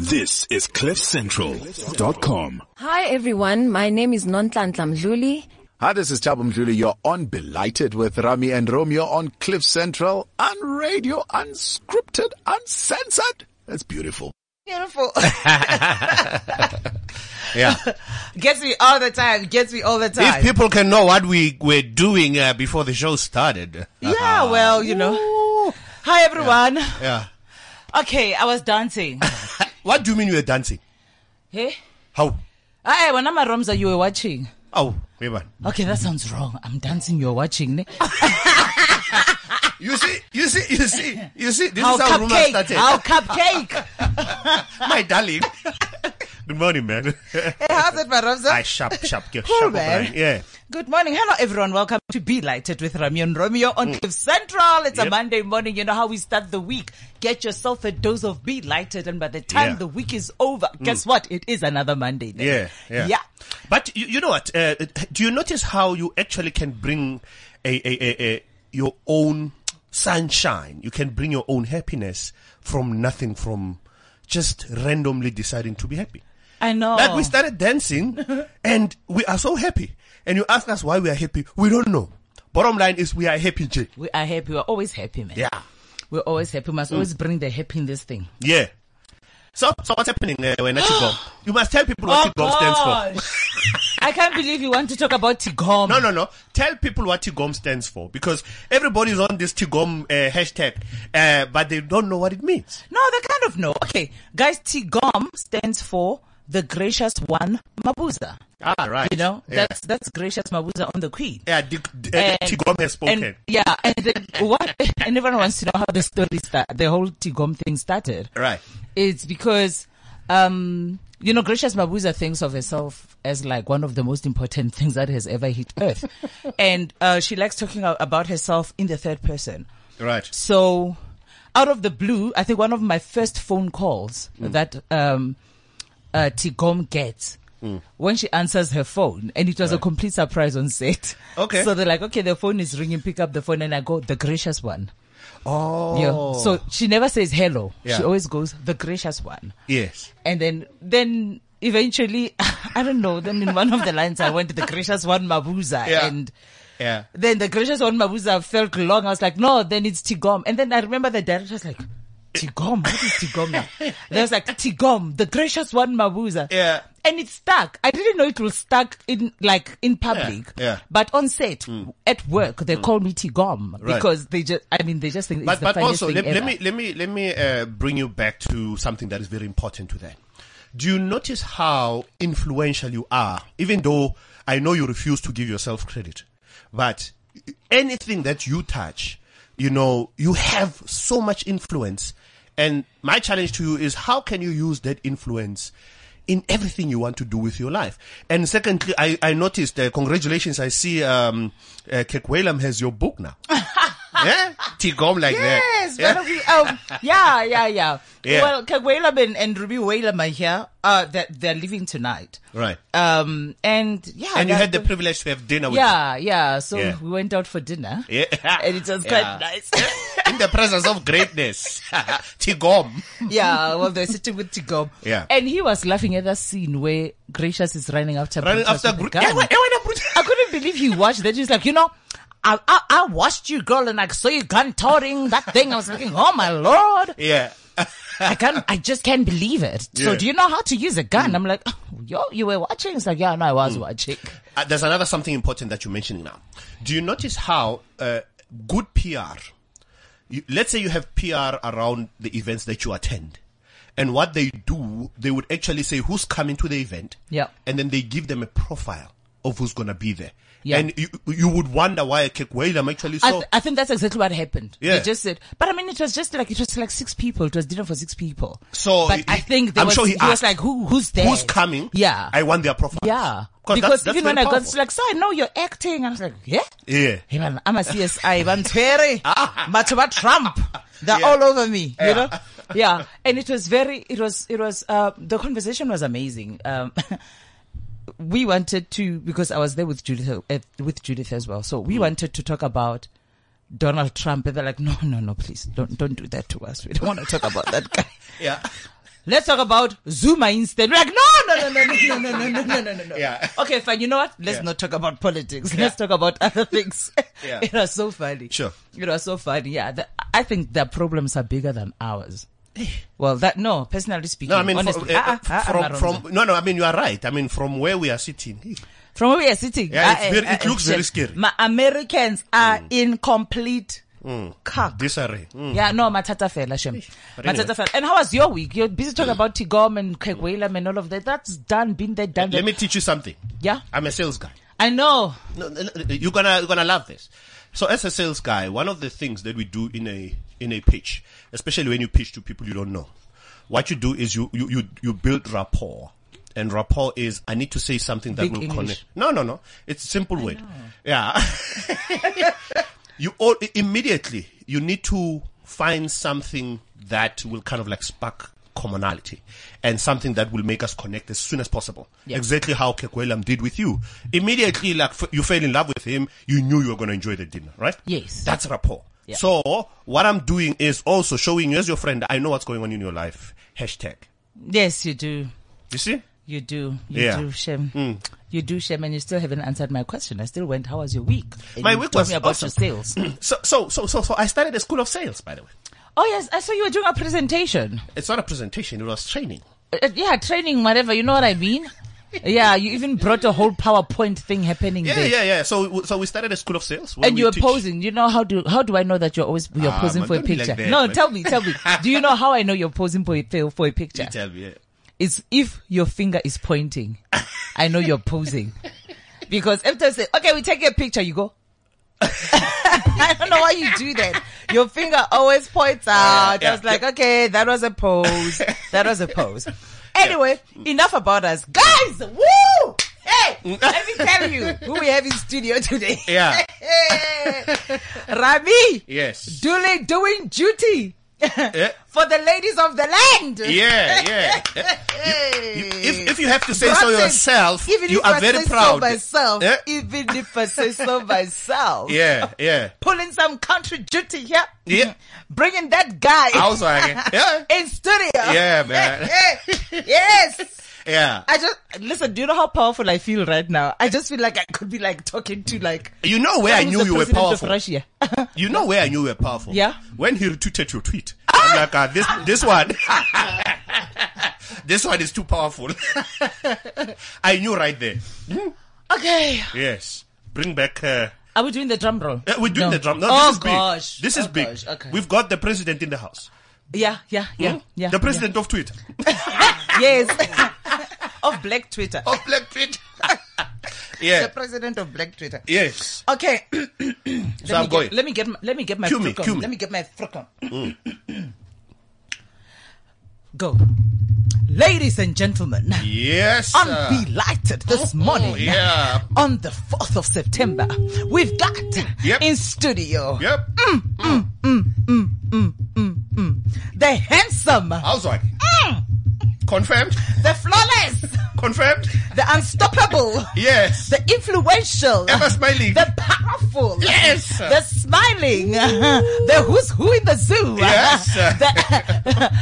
This is CliffCentral.com. Hi everyone, my name is Nonhlanhla Mdluli. Hi, this is Thabo Mdluli. You're on Belighted with Rami and Romeo on Cliff Central, on radio, unscripted, uncensored. That's beautiful. Beautiful. Yeah. Gets me all the time. Gets me all the time. if people can know what we were doing uh, before the show started. yeah, well, you know. Hi everyone. Yeah. Okay, I was dancing. What do you mean you were dancing? hey? How? Hey, when I'm at Ramza, you were watching. Oh, wait man. Okay, that sounds wrong. I'm dancing, you're watching. ne? You see, you see, you see, you see, this How is how rumors cupcake. started. How cupcake. My darling. Good morning, man. hey, how's it, my Ramza? I sharp, sharp, sharp, Cool, man. Brian. Yeah. Good morning. Hello, everyone. Welcome to Be Lighted with Rami and Romeo on Cliff Central. It's a Mm. Monday morning. You know how we start the week. Get yourself a dose of Be Lighted. And by the time Yeah. Mm. the week is over, guess what? It is another Monday. then. Yeah, yeah. Yeah. But you, you know what? Uh, do you notice how you actually can bring a, a, a, a your own sunshine? You can bring your own happiness from nothing, from just randomly deciding to be happy. I know. Like we started dancing and we are so happy. And you ask us why we are happy. We don't know. Bottom line is we are happy, Jay. we are happy. We're always happy, man. Yeah. We're always happy. We must always bring the happy in this thing. Yeah. So, so what's happening uh, when Tigom? You must tell people what Tigom stands for. I can't believe you want to talk about Tigom. No, no, no. Tell people what Tigom stands for because everybody's on this Tigom uh, hashtag, uh, but they don't know what it means. No, they kind of know. Okay, guys, Tigom stands for the gracious one, Mabuza. Ah, right. You know, yeah. that's that's gracious Mabuza on the queen. yeah. The, uh, And- Tigom has spoken. And, yeah, and then what? And everyone wants to know how the story start, the whole Tigom thing started. right. It's because, um, you know, Gracious Mabuza thinks of herself as like one of the most important things that has ever hit Earth, and uh, she likes talking about herself in the third person. Right. So, out of the blue, I think one of my first phone calls Mm. that um, uh, Tigom gets Mm. when she answers her phone, and it was a complete surprise on set. Okay. So they're like, okay, the phone is ringing, pick up the phone, and I go, the gracious one. Oh. Yeah. So she never says hello. Yeah. She always goes, the gracious one. yes. And then, then eventually, I don't know, then in one of the lines I went, the gracious one Mabuza. Yeah. And Yeah. then the gracious one Mabuza felt long. I was like, no, then it's Tigom. And then I remember the director was like, Tigom? What is Tigom now? There was like, Tigom, the gracious one Mabuza. Yeah. And it stuck. I didn't know it will stuck in, like, in public. Yeah, yeah. But on set, at work, they call me Tigom Right. because they just, I mean, they just think But it's the but funniest also thing let, let me let me let me uh, bring you back to something that is very important to that. Do you notice how influential you are, even though I know you refuse to give yourself credit, but anything that you touch, you know, you have so much influence. And my challenge to you is how can you use that influence in everything you want to do with your life? And secondly, I, I noticed, uh, congratulations, I see, um, uh, has your book now. yeah? Tigom like Yes, that. of you, um, yeah, yeah, yeah. Yeah. Well, Kirk Whalum and, and Ruby Whalum are here. Uh, that they're leaving tonight. Right. Um, and yeah, And you had the privilege to have dinner with yeah, yeah. So Yeah. we went out for dinner. Yeah. and it was Yeah. quite nice. in the presence of greatness. Tigom. yeah, well, they're sitting with Tigom. Yeah. and he was laughing at that scene where Gracious is running after Running Brutus after with a Gru- gun. Wait, wait, Brutus. I couldn't believe he watched that. He's like, you know, I, I, I watched you, girl, and I saw you gun toting that thing. I was thinking, oh my lord. Yeah. I can't, I just can't believe it. So do you know how to use a gun? I'm like, oh, yo, you were watching? It's like, yeah, no, I was watching. Uh, there's another something important that you're mentioning now. Do you notice how uh, good PR? You, let's say you have PR around the events that you attend, and what they do, they would actually say who's coming to the event, Yeah. and then they give them a profile of who's gonna be there. Yeah. And you, you would wonder why Kirk Whalum actually I, th- I think that's exactly what happened. Yeah. They just said, but I mean, it was just like, it was like six people. It was dinner for six people. So but he- I think there I'm was, sure he was asked, like, who, who's there? Who's coming? Yeah. I want their profile. Yeah. Because that's- that's even when I got, powerful. like, so I know you're acting. I was like, yeah. Yeah. Hey man, I'm a CSI, I'm Terry, but about Trump, they're all over me, you know? Yeah. And it was very, it was, it was, uh, the conversation was amazing. Um, we wanted to, because I was there with Judith, uh, with Judith as well. So we wanted to talk about Donald Trump and they're like, no, no, no, please don't, don't do that to us. We don't want to talk about that guy. Yeah. Let's talk about Zuma instead. We're like, no, no, no, no, no, no, no, no, no, no, no, no. Yeah. Okay, fine. You know what? Let's Yeah. not talk about politics. Let's talk about other things. Yeah. It was so funny. Sure. It was so funny. Yeah. The, I think their problems are bigger than ours. Well, that, no, personally speaking. No, I mean, honestly, from, uh, ah, ah, ah, from, from, no, no, I mean, you are right. I mean, from where we are sitting. From where we are sitting. Yeah, it's ah, very- eh, it eh, looks very scary. My Americans are in complete cock. Disarray. Mm. Yeah, no, matata fela, Shem. But anyway. Matata fela. And how was your week? You're busy talking about Tigom and Kirk Whalum and all of that. That's done, been there, done Let that. me teach you something. Yeah, I'm a sales guy. I know. No, no, no, you're gonna you're gonna love this. So as a sales guy, one of the things that we do in a in a pitch, especially when you pitch to people you don't know, what you do is you you you, you build rapport. And rapport is I need to say something that Big will English. connect. No, no, no. It's a simple word. Yeah. you all immediately you need to find something that will kind of like spark commonality and something that will make us connect as soon as possible. Yeah. Exactly how Kirk Whalum did with you. Immediately, like f- you fell in love with him, you knew you were going to enjoy the dinner, right? Yes. That's rapport. Yeah. So what I'm doing is also showing you as your friend, I know what's going on in your life. Hashtag. Yes, you do. You see? You do. You Yeah. do, Shem. Hmm. You do, Shem, and you still haven't answered my question. I still went, how was your week? And My you week was me about awesome. your sales. So, so, so, so, so I started a school of sales, by the way. Oh, yes, I saw you were doing a presentation. It's not a presentation, it was training. Uh, yeah, training, whatever. You know what I mean? yeah, you even brought a whole PowerPoint thing happening Yeah, there. yeah, yeah. Yeah. So, so we started a school of sales. And you were teach- posing. You know how do how do I know that you're always you're Ah, posing man, for a don't like picture? that, no, man. tell me, tell me. do you know how I know you're posing for a for a picture? You tell me, yeah. It's if your finger is pointing. I know you're posing. Because time I say, okay, we take a picture, you go. I don't know why you do that. Your finger always points out. Yeah, I was like, okay, that was a pose. That was a pose. Anyway, enough about us. Guys, woo! Hey, let me tell you who we have in studio today. Yeah. Rami, Yes. duly doing duty Yeah. for the ladies of the land. Yeah, yeah. You- if, if you have to say so Bronson, yourself, even you if are I very say so myself, Yeah. even if I say so myself, Yeah, yeah. pulling some country duty here, Yeah. bringing that guy I was like, yeah, in studio. Yeah, man. yes. Yeah. I just listen. Do you know how powerful I feel right now? I just feel like I could be like talking to like. You know where I knew you were powerful. Russia. You know where I knew you were powerful. Yeah? When he retweeted your tweet, I'm like, uh, this this one, this one is too powerful. I knew right there. okay. Yes. Bring back. Uh, Are we doing the drum roll? uh, we're doing No. the drum. No, oh this is big. gosh. This is Oh, big. gosh. Okay. We've got the president in the house. yeah, yeah, yeah, yeah. The president of Twitter. Yes. Of Black Twitter. of Black Twitter. Yeah. The president of Black Twitter. Yes. Okay. So let I'm me get, going. Let me get my, let me get my me, me. Let me get my fruit on. Mm. Go. Ladies and gentlemen, Yes. I'm delighted this oh, morning. Oh, yeah. Uh, on the 4th of September, we've got Yep. in studio Yep. Mm, mm. Mm, mm, mm, the handsome, How's like? Confirmed. the flawless, Confirmed. the unstoppable, Yes. the influential, Ever smiling. the powerful, Yes. the smiling, the who's who in the zoo, Yes. the,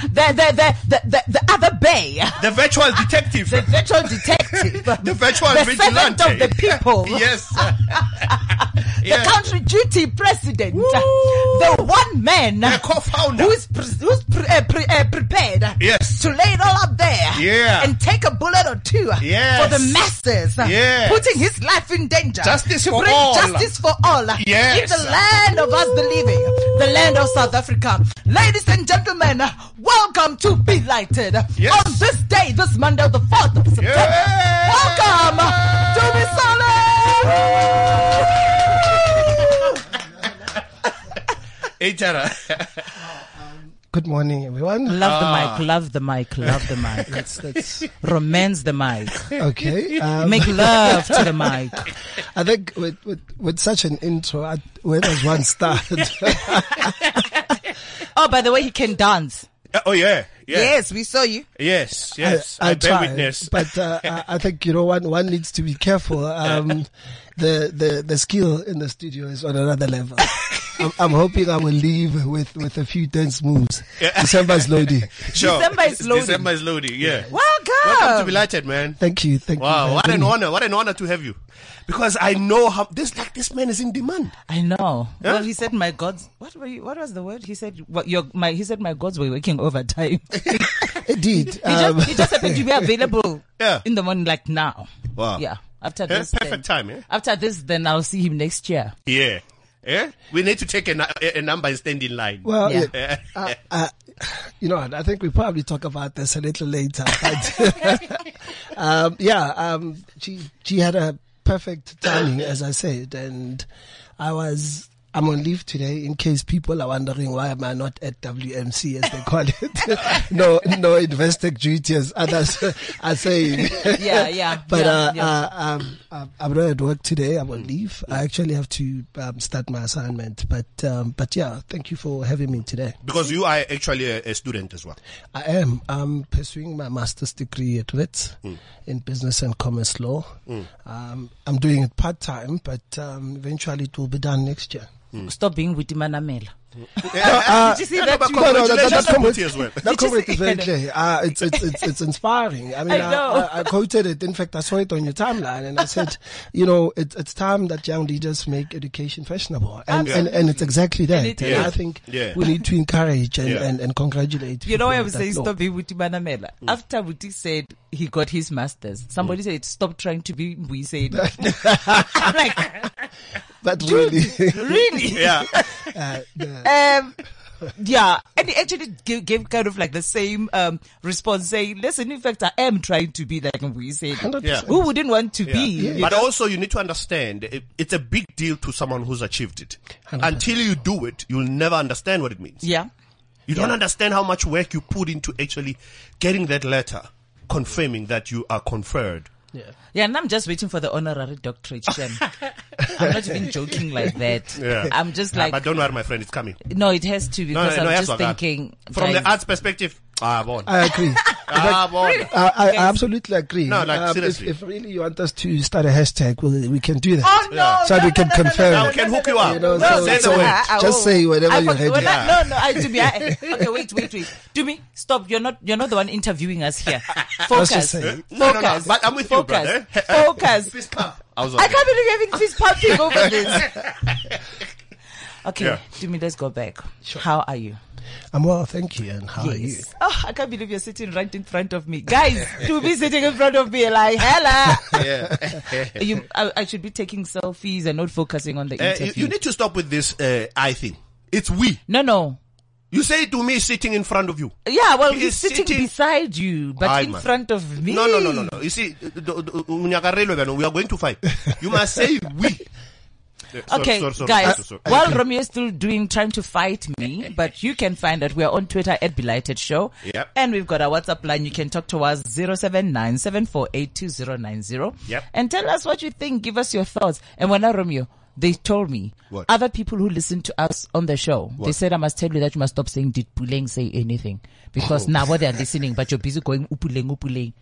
the, the, the, the, the, the other bay, The virtual detective. the virtual detective, The virtual the servant of the people, yes. the yeah. country duty president, the one man The co-founder. who's, pre- who's pre- uh, pre- uh, prepared Yes. to lay it all up there Yeah. and take a bullet or two Yes. for the masses, Yes. putting his life in danger Justice to for bring all. justice for all Yes. in the land of us the living, the land of South Africa. Ladies and gentlemen, welcome to Be Lighted Yes. on this day, this Monday, the 4th of September. Welcome to Be Solid! Hey, Tara. Good morning, everyone. Love Ah. the mic, love the mic, love the mic. That's that's Romance the mic. okay. Um, Make love to the mic. I think with, with with such an intro, I, where does one start? Oh, by the way, he can dance. oh yeah. Yeah. Yes, we saw you. Yes. Yes. I, I, I bear try, witness. but uh, I, I think you know one one needs to be careful. Um, the the the skill in the studio is on another level. I'm, I'm hoping I will leave with, with a few dance moves. December's loading. Sure. December is loading. December is loading. Yeah. Welcome. Welcome to Belated, man. Thank you. Thank you. Wow, what an honor! What an honor to have you, because I know how this like this man is in demand. I know. Well, he said my gods. What were you, What was the word? He said what your my. He said my gods were working overtime. Indeed. he Um, just he just happened to be available. Yeah. In the morning, like now. Wow. Yeah. After Yeah, this, perfect then, time, eh? After this, then I'll see him next year. Yeah, yeah. We need to take a, a, a number and stand in line. well, Yeah. yeah. uh, uh, you know, I think we probably talk about this a little later. But um, yeah, um, she she had a perfect timing, as I said, and I was. I'm on leave today in case people are wondering why am I not at WMC as they call it. no, no investec duty as others are saying. Yeah, yeah, but yeah, uh, yeah. Uh, um, um, I'm not at work today. I'm on leave. I actually have to um, start my assignment. But um, but yeah, thank you for having me today. because you are actually a, a student as well. I am. I'm pursuing my master's degree at Wits in business and commerce law. Um, I'm doing it part time, but um, eventually it will be done next year. Mm. Stop being with Manamela. Uh, eh, eh, Did you see eh, that? no, no, no, that, Congratulations that to comment, as well. that comment is very clear. Uh, it's, it's, it's, it's inspiring. I mean, I I. I, I quoted it. In fact, I saw it on your timeline and I said, you know, it, it's time that young leaders make education fashionable. And, and, and it's exactly that. it And, is. I think Yeah. we need to encourage and, Yeah. and, and congratulate You know people I'm with saying stop being with Manamela? Mm. After Buti said he got his masters, somebody mm. said stop trying to be we said. I'm like, But really, really? Yeah, uh, the- um, yeah, and he actually gave, gave kind of like the same um, response, saying, "Listen, in fact, I am trying to be like we said. Yeah. Who wouldn't want to be? you but know? also you need to understand it, it's a big deal to someone who's achieved it. 100%. Until you do it, you'll never understand what it means. Yeah, You don't understand how much work you put into actually getting that letter confirming that you are conferred. Yeah. yeah, and I'm just waiting for the honorary doctorate. Shem. I'm not even joking like that. Yeah. I'm just like, but don't worry, my friend, it's coming. no, it has to No, because no, no, I'm yes, just thinking From guys, the arts perspective, ah, bon. I agree. Ah, bon. I, I, I absolutely agree. No, like, Um, seriously. If, if really you want us to start a hashtag, we, we can do that. Oh no! So no, we can no, no, confirm. no, Now no, we can no, hook you up. You know, No, so, say so word. I- I just say whatever I you're forgot- ready. no, no, I, to me, I, okay, wait, wait, wait. To me, stop. You're not, you're not the one interviewing us here. Focus. just Focus. No, no, no, but I'm with you, brother. Focus. Fist pump. I was I can't believe you're having fist pumping over this. Okay, Yeah. to me, let's go back. How are you? I'm well, thank you. And how are you? Oh, I can't believe you're sitting right in front of me. Guys, to be sitting in front of me like, hella. Yeah. you, I, I should be taking selfies and not focusing on the Uh, you, interview. you need to stop with this uh, I thing. It's we. no, no. You say to me sitting in front of you. Yeah, well, He he's sitting, sitting- beside you, but Aye, in man. front of me. No, no, no, no, no. You see, we are going to fight. You must say we. Sorry, Okay, sorry, sorry, guys. While Romeo is still doing, trying to fight me, but you can find that we are on Twitter at Belighted Show. Yep. And we've got our WhatsApp line. You can talk to us 079 Yep. And tell us what you think. Give us your thoughts. And when I Romeo, they told me What? other people who listen to us on the show, they said I must tell you that you must stop saying did Puleng say anything because Oh. now what they're listening, but you're busy going upuleng upuleng.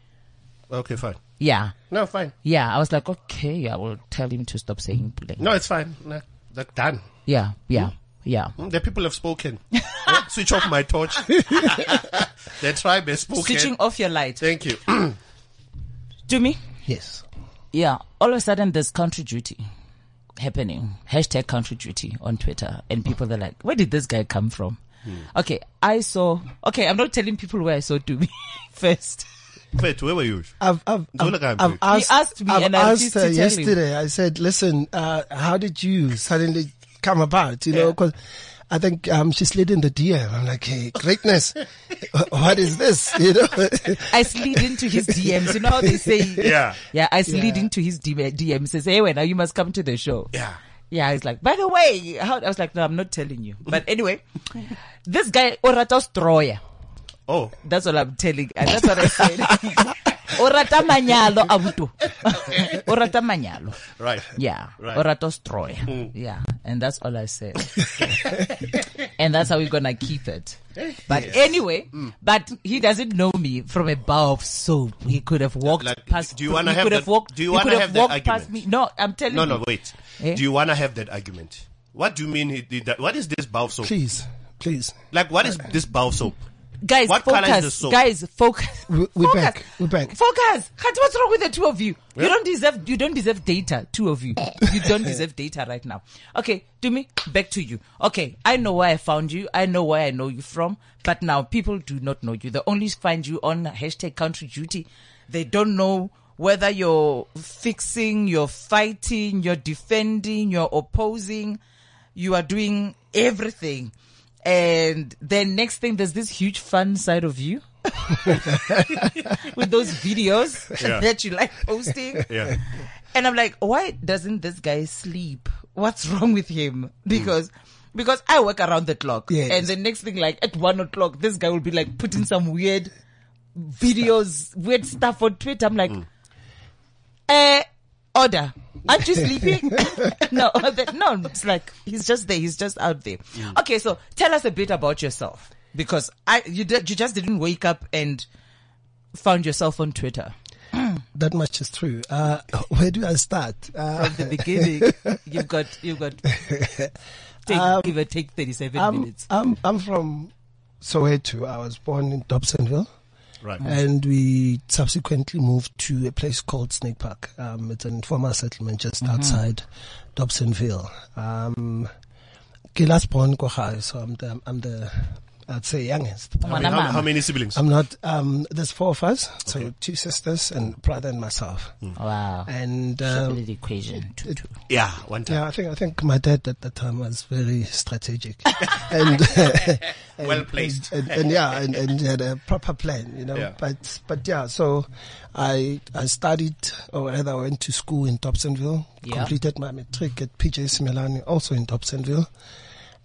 Okay, fine. Yeah. No, fine. Yeah. I was like, okay, I will tell him to stop saying puleng. No, it's fine. No, that's done. Yeah. Yeah. Yeah. Mm, The people have spoken. Switch off my torch. the tribe has spoken. Switching off your light. Thank you. To me, Yes. yeah, all of a sudden there's country duty happening. Hashtag country duty on Twitter. And people are like, where did this guy come from? Okay, I saw, okay, I'm not telling people where I saw Dumi first. Wait, where were you? I've, I've, I've, can't I've do it. asked, asked me I've and I asked her to tell him. yesterday. I said, listen, uh, how did you suddenly come about? You know, because I think um, she slid in the DM. I'm like, hey, greatness. what is this? You know? I slid into his DMs. You know how they say? Yeah. Yeah, I slid Yeah. into his DM, DMs. Says, hey, now you must come to the show. Yeah. Yeah, he's like, by the way, how, I was like, no, I'm not telling you. But anyway, this guy, Oratos Troya. Oh, That's all I'm telling. And that's what I said. Orata manyalo abuto. Orata manyalo. right. Yeah. Right. Oratos Troya. Mm. Yeah. And that's all I said. and that's how we're gonna keep it. But anyway, mm. but he doesn't know me from a bar of soap. He could have walked Like, past. do you wanna he have could have that- walked. do you wanna could have that walked past argument? me? No, I'm telling No, you. no, wait. Eh? Do you want to have that argument? What do you mean he did that? What is this bar of soap? Please, please. Like, what is this bar of soap? Guys, What colour is focus. the soap? Guys, focus. We- we're focus. back. We're back. Focus. Khathi, what's wrong with the two of you? You don't deserve. You don't deserve data. Two of you. You don't deserve data right now. Okay, do me back to you. Okay, I know where I found you. I know where I know you from. But now people do not know you. They only find you on hashtag country duty. They don't know whether you're fixing, you're fighting, you're defending, you're opposing. You are doing everything. And then next thing, there's this huge fun side of you with those videos Yeah. that you like posting. Yeah. And I'm like, why doesn't this guy sleep? What's wrong with him? Because, because I work around the clock. Yes. And the next thing, like at one o'clock, this guy will be like putting some weird videos, weird stuff on Twitter. I'm like, eh, order. Aren't you sleeping? no, that- no, it's like, he's just there. He's just out there. Okay. So tell us a bit about yourself because I, you did, you just didn't wake up and found yourself on Twitter. That much is true. Uh, where do I start? Uh, from the beginning. you've got you've got take, Um, give or take thirty seven I'm, minutes. I'm, I'm from Soweto. I was born in Dobsonville. Right. And we subsequently moved to a place called Snake Park. Um, it's an informal settlement just Mm-hmm. outside Dobsonville. Um, ke born ko so I'm the, I'm the, I'd say youngest. How many, how, how many siblings? I'm not, um, there's four of us. So two sisters and brother and myself. Wow. And, um, the equation two two. yeah, one time. yeah, I think I think my dad at the time was very strategic, and, and Well placed. and, and, yeah, and, and he had a proper plan, you know. Yeah. But but yeah, so I I studied or rather I went to school in Dobsonville, Yeah. completed my matric at PJ Simelane, also in Dobsonville,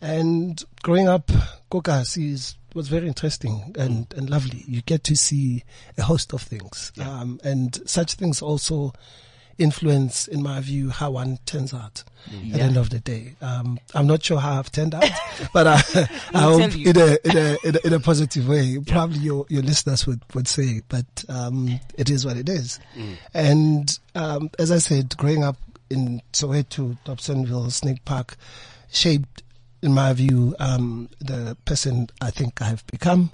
and growing up, Kokasi is was very interesting and, and lovely. You get to see a host of things, um, and such things also influence, in my view, how one turns out at the end of the day. Um, I'm not sure how I've turned out, but I, I hope in a, in a, in a, in a positive way. Probably your, your listeners would, would say, but, um, it is what it is. And, um, as I said, growing up in Soweto, Dobsonville, Snake Park, shaped, in my view, um, the person I think I have become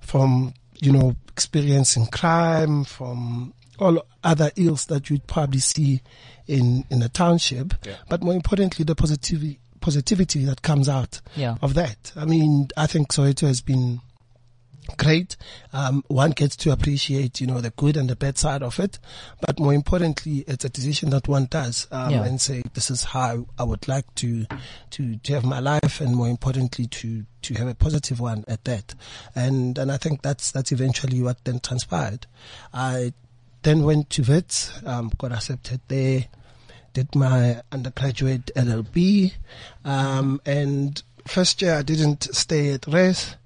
from, you know, experiencing crime, from all other ills that you'd probably see in, in a township. But more importantly, the positivity, positivity that comes out Yeah. of that. I mean, I think Soweto has been great. Um, one gets to appreciate, you know, the good and the bad side of it. But more importantly, it's a decision that one does, um, Yeah. and say, this is how I would like to, to, to have my life and more importantly to, to have a positive one at that. And, and I think that's, that's eventually what then transpired. I then went to Wits, um, got accepted there, did my undergraduate LLB, um, and first year I didn't stay at RES.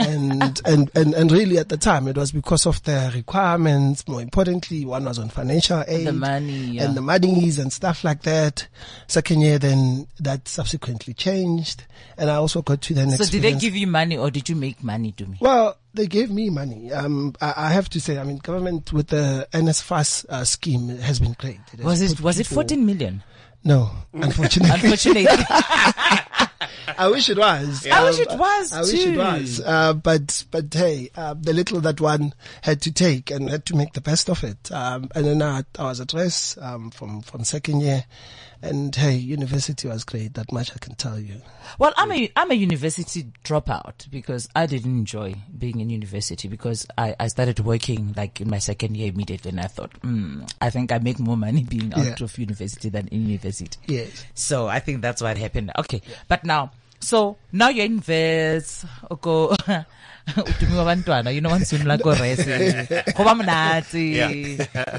And, and, and, and really at the time it was because of the requirements. More importantly, one was on financial aid. The money, yeah. And the monies and stuff like that. Second year then that subsequently changed. And I also got to then So did they give you money or did you make money to me? well, they gave me money. Um, I, I have to say, I mean, government with the NSFAS uh, scheme has been great. has Was it was it fourteen million? No, unfortunately. Unfortunately. I wish it was. I wish it was I wish it too. was. Uh, but but hey, uh, the little that one had to take and had to make the best of it. Um, and then I, I was at rest um, from from second year, and hey, university was great. That much I can tell you. Well, I'm a I'm a university dropout because I didn't enjoy being in university because I, I started working like in my second year immediately, and I thought, mm, I think I make more money being out Yeah. of university than in university. Yes. So I think that's what happened. Okay, but now, so now you're in Wits, oko utumiwa bantwana, you know, once you like rese, Kuba mnati,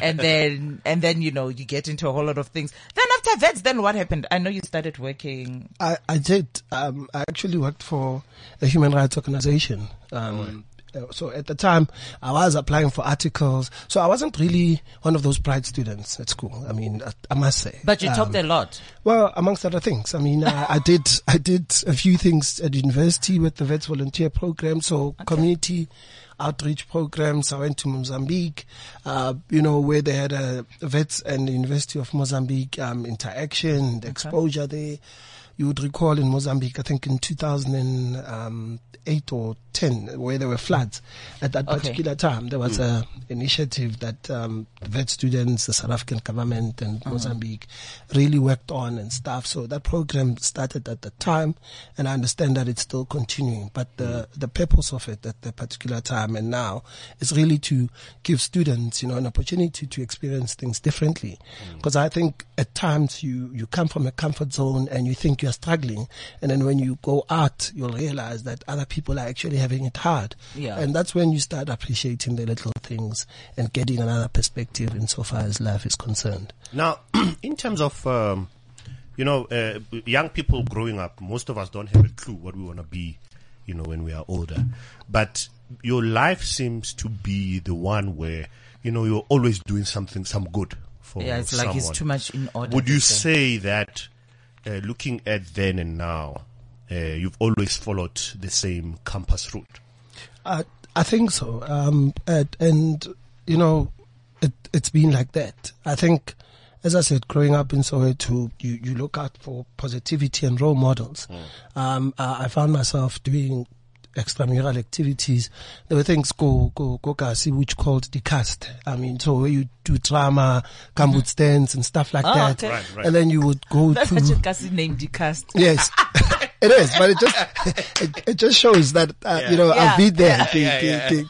and then and then you know you get into a whole lot of things. Then after Wits, then what happened? I know you started working. I, I did. Um, I actually worked for a human rights organization. Um, so at the time, I was applying for articles. So I wasn't really one of those bright students at school. I mean, I, I must say. But you Um, talked a lot. Well, amongst other things, I mean, I, I did, I did a few things at university with the Wits Volunteer Program, so community outreach programs. I went to Mozambique, uh, you know, where they had a Wits and University of Mozambique, um, interaction, the exposure there. You would recall in Mozambique, I think in 2008 or 10, where there were floods. At that Okay. particular time, there was mm. an initiative that um, Wits students, the South African government, and mm-hmm. Mozambique really worked on and stuff. So that program started at the time, and I understand that it's still continuing. But the mm. the purpose of it at the particular time and now is really to give students, you know, an opportunity to experience things differently. Mm. Because I think at times you you come from a comfort zone and you think you're struggling, and then when you go out, you'll realize that other people are actually having it hard. Yeah. And that's when you start appreciating the little things and getting another perspective insofar as life is concerned. Now, in terms of, um, you know, uh, young people growing up, most of us don't have a clue what we want to be, you know, when we are older. But your life seems to be the one where, you know, you're always doing something, some good for Yeah, it's someone. like it's too much in order. Would you say. say that, uh, looking at then and now, uh, you've always followed the same campus route? I I think so. Um, and, and you know, it it's been like that. I think, as I said, growing up in Soweto, you you look out for positivity and role models. Um, I, I found myself doing extramural activities. There were things go go go kasi which called the cast. I mean, so where you do drama, gumboot mm-hmm. stands and stuff like Oh, that. okay. Right, right. And then you would go That's to such a Kasi name, the cast. Yes, it is, but it just it, it just shows that uh, you know Yeah. I'll be there. Yeah, yeah, yeah.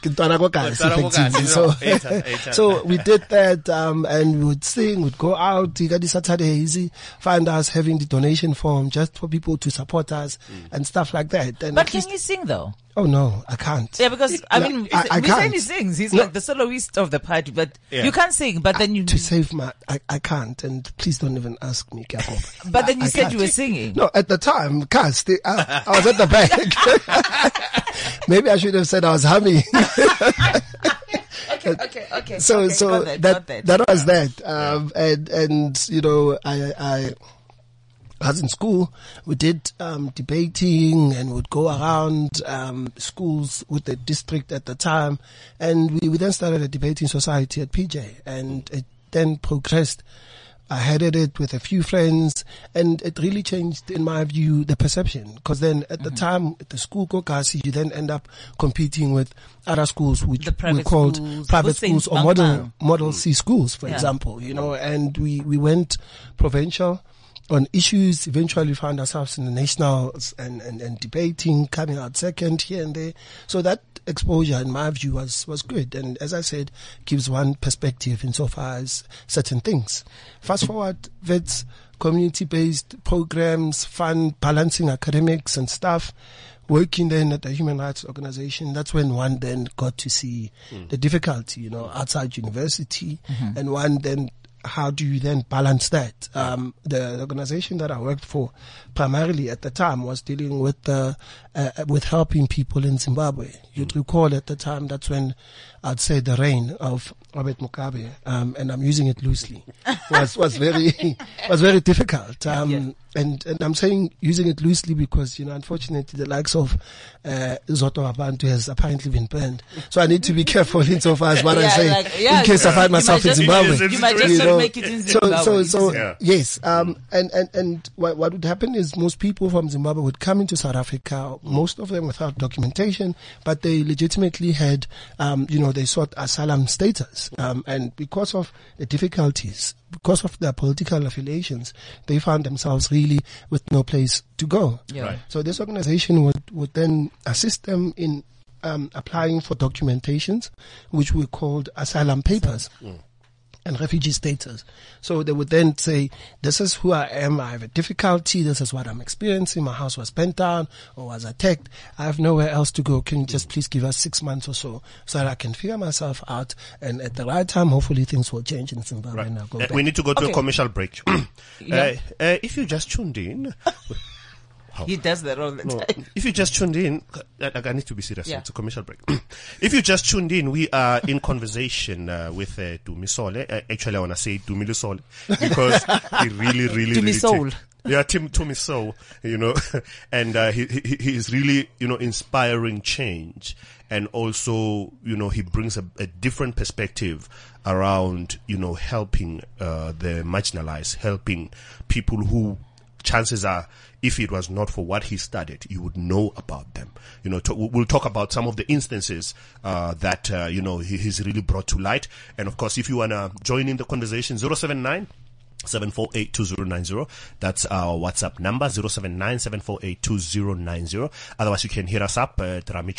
So, eight- eight- so we did that, um, and we would sing, we'd go out, Igadi easy. find us having the donation form just for people to support us and stuff like that. And But can least- you sing though? oh no, I can't. Yeah, because I No, mean, I- I we say he can't. sings. He's No. like the soloist of the party, but Yeah. you can't sing. But then you, to save my, I, I can't, and please don't even ask me. Jacob. but then you I said you can't. were singing. No, at the time, I, I was at the back. Maybe I should have said I was humming. Okay, okay, okay. so okay, so that, that that. that was that um and and you know i i I was in school, we did um, debating and would go around um, schools with the district at the time. And we, we then started a debating society at PJ and it then progressed. I headed it with a few friends and it really changed, in my view, the perception. Because then at the Mm-hmm. time, at the school Kokasi, you then end up competing with other schools which The were called schools, private Hussein schools or model, model C schools, for Yeah. example, you know, and we, we went provincial on issues, eventually found ourselves in the nationals and, and, and debating, coming out second here and there. So that exposure, in my view, was, was good. And as I said, gives one perspective insofar as certain things. Fast forward, Wits, community-based programs, fun, balancing academics and stuff working then at the human rights organization, that's when one then got to see hmm. the difficulty, you know, outside university, mm-hmm. and one then how do you then balance that? Um, the organization that I worked for primarily at the time was dealing with the, uh, with helping people in Zimbabwe. You'd recall at the time that's when I'd say the reign of Robert Mugabe, um, and I'm using it loosely, was, was very, was very difficult. Um, and, and I'm saying using it loosely because, you know, unfortunately the likes of, uh, Zodwa Wabantu has apparently been burned. So I need to be careful insofar as what I Yeah, say like, yeah, in case I find myself in Zimbabwe. you might just you know. make it in So, so, Zimbabwe. so, Yeah. yes. Um, and, and, and what, what would happen is most people from Zimbabwe would come into South Africa, most of them without documentation, but they legitimately had, um, you know, they sought asylum status. Um, and because of the difficulties, because of their political affiliations, they found themselves really with no place to go. Yeah. Right. So this organization would, would then assist them in um, applying for documentations, which we called asylum papers and refugee status. So they would then say, this is who I am. I have a difficulty. This is what I'm experiencing. My house was burnt down or was attacked. I have nowhere else to go. Can you just please give us six months or so so that I can figure myself out? And at the right time, hopefully things will change in Zimbabwe and I'll go Uh, back. we need to go to Okay. a commercial break. Yeah. uh, uh, if you just tuned in, He does that all the no, time. if you just tuned in, I, I need to be serious. Yeah. It's a commercial break. if you just tuned in, we are in conversation uh, with uh, Dumisole. Uh, actually, I want to say Dumilisole because he really, really, really Dumisole. take- yeah, Tim Tumiso, you know, and uh, he, he he is really you know inspiring change, and also you know he brings a, a different perspective around you know helping uh, the marginalized, helping people who chances are, if it was not for what he studied, you would know about them. You know, to, we'll talk about some of the instances uh, that uh, you know he, he's really brought to light. And of course, if you wanna join in the conversation, 079 7482090. That's our WhatsApp number, 079 Otherwise, you can hit us up at Rami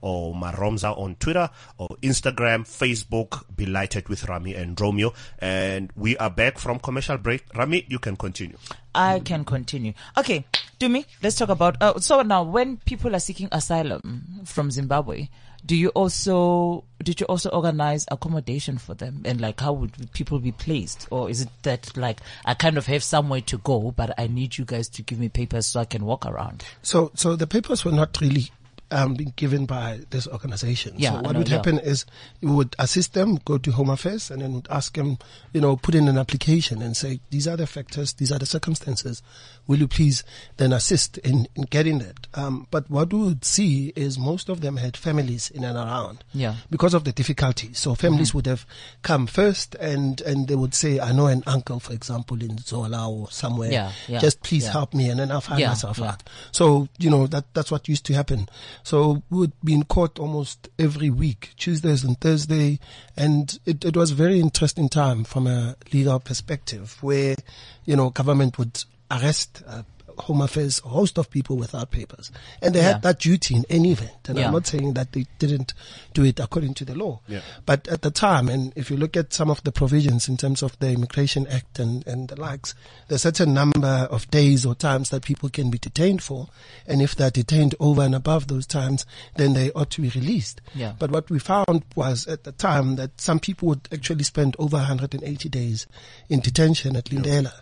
or Maromza on Twitter or Instagram, Facebook, Belighted with Rami and Romeo. And we are back from commercial break. Rami, you can continue. I can continue. Okay, do me. Let's talk about. Uh, so now, when people are seeking asylum from Zimbabwe, do you also did you also organize accommodation for them and like how would people be placed or is it that like I kind of have somewhere to go but I need you guys to give me papers so I can walk around? So, so the papers were not really um, being given by this organization. Yeah, so what would yeah. happen is we would assist them, go to Home Affairs, and then would ask them, you know, put in an application and say, these are the factors, these are the circumstances. Will you please then assist in, in getting that? Um, but what we would see is most of them had families in and around. Yeah. Because of the difficulty. So families would have come first and, and they would say, I know an uncle, for example, in Zola or somewhere. Yeah, yeah, Just please yeah. help me and then I'll find myself out. So, you know, that, that's what used to happen. So we would be in court almost every week, Tuesdays and Thursday. And it, it was a very interesting time from a legal perspective where, you know, government would arrest uh, Home Affairs, a host of people without papers. And they Yeah. had that duty in any event. And Yeah. I'm not saying that they didn't do it according to the law. Yeah. But at the time, and if you look at some of the provisions in terms of the Immigration Act and, and the likes, there's a certain number of days or times that people can be detained for. And if they're detained over and above those times, then they ought to be released. Yeah. But what we found was at the time that some people would actually spend over 180 days in detention at Lindela.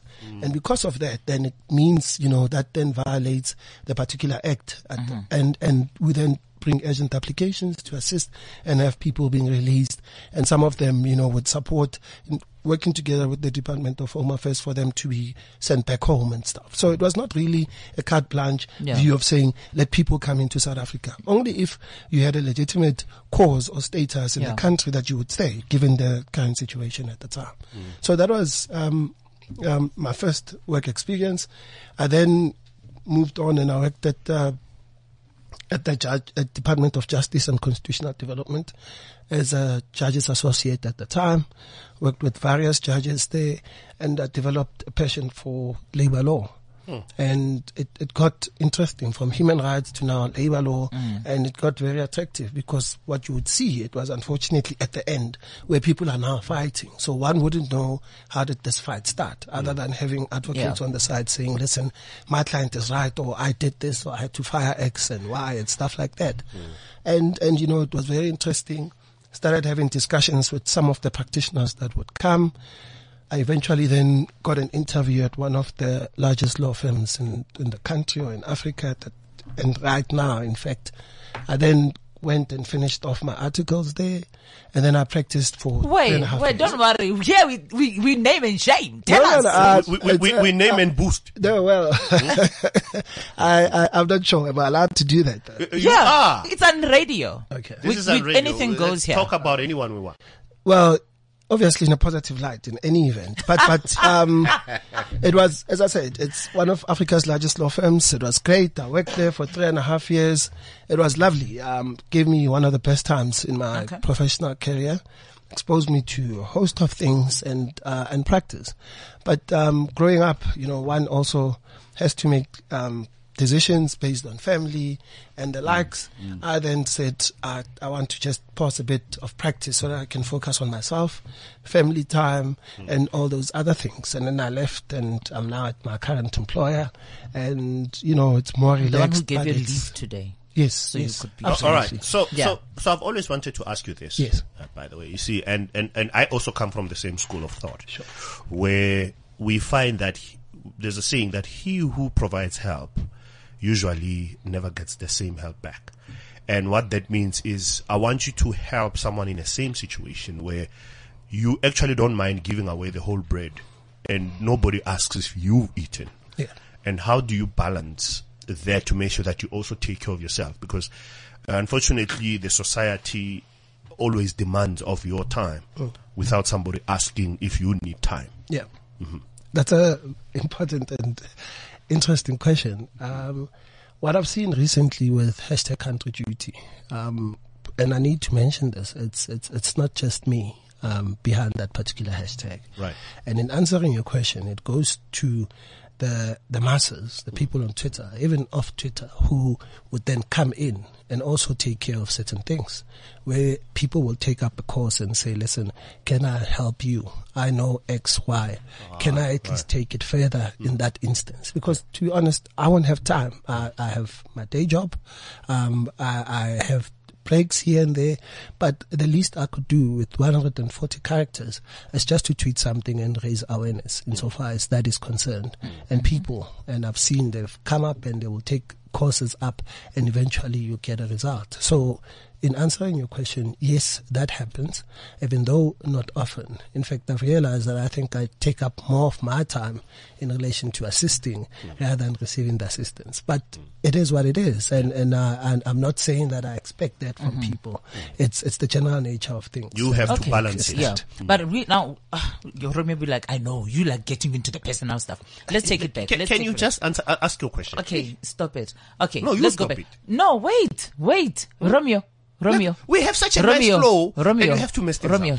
And because of that, then it means, you know, that then violates the particular act. At and, and we then bring urgent applications to assist and have people being released. And some of them, you know, would support in working together with the Department of Home Affairs for them to be sent back home and stuff. So it was not really a carte blanche Yeah. view of saying, let people come into South Africa. Only if you had a legitimate cause or status in Yeah. the country that you would stay, given the current situation at the time. Mm. So that was, um, um, my first work experience. I then moved on and I worked at, uh, at the judge, at Department of Justice and Constitutional Development as a judge's associate at the time. Worked with various judges there and I developed a passion for labor law. And it, it got interesting from human rights to now labor law mm. and it got very attractive because what you would see, it was unfortunately at the end where people are now fighting. So one wouldn't know how did this fight start other mm. than having advocates Yeah. on the side saying, listen, my client is right or I did this or I had to fire X and Y and stuff like that. Mm. And, and you know, it was very interesting. Started having discussions with some of the practitioners that would come. I eventually then got an interview at one of the largest law firms in, in the country or in Africa. That, and right now, in fact, I then went and finished off my articles there. And then I practiced for Wait, and a half wait, years. don't worry. Yeah, we, we, we name and shame. Tell No, no, us. no, uh, we, we, we, it's, uh, we name and boost. No, well, I, I, I'm not sure. Am I allowed to do that? You yeah, are. it's on radio. Okay. This We- is we- on radio. anything Let's goes here. Talk about anyone we want. Well, obviously in a positive light in any event, but, but, um, it was, as I said, it's one of Africa's largest law firms. It was great. I worked there for three and a half years. It was lovely. Um, gave me one of the best times in my Okay. professional career. Exposed me to a host of things and, uh, and practice. But, um, growing up, you know, one also has to make, um, decisions based on family and the mm. likes. Mm. I then said, I, I want to just pause a bit of practice so that I can focus on myself, family time, mm. and all those other things. And then I left and I'm now at my current employer. And, you know, it's more relaxed. The one who gave but you it's- leave today. Yes. So you yes, could be- Oh, all absolutely. right. So, Yeah. so, so I've always wanted to ask you this. Yes. uh, by the way, you see, and, and, and I also come from the same school of thought, where we find that he- there's a saying that he who provides help usually never gets the same help back. And what that means is I want you to help someone in the same situation where you actually don't mind giving away the whole bread and nobody asks if you've eaten. Yeah. And how do you balance that to make sure that you also take care of yourself? Because uh, unfortunately, the society always demands of your time without somebody asking if you need time. Yeah. that's a important and interesting question. Um, what I've seen recently with hashtag country duty, um, and I need to mention this, it's it's it's not just me um, behind that particular hashtag. Right. And in answering your question, it goes to the the masses, the people on Twitter, even off Twitter, who would then come in and also take care of certain things, where people will take up a course and say, "Listen, can I help you? I know X, Y. Can I at least take it further in that instance?" Because to be honest, I won't have time. I, I have my day job. Um, I, I have breaks here and there, but the least I could do with 140 characters is just to tweet something and raise awareness insofar as that is concerned. Mm. And people, and I've seen they've come up and they will take courses up and eventually you get a result. So in answering your question, yes, that happens, even though not often. In fact, I've realized that I think I take up more of my time in relation to assisting rather than receiving the assistance. But it is what it is, and and, uh, and I'm not saying that I expect that from people. It's it's the general nature of things. You have to balance it. Yeah, but we now uh, you're maybe like, I know you like getting into the personal stuff. Let's take it back. Can, Let's can you it just answer, uh, ask your question? back. Okay, stop it. Okay, No, you let's go back. it. No, wait, wait, Romeo, Romeo. We have such a Romeo, nice flow, Romeo, and you have to mess things Romeo.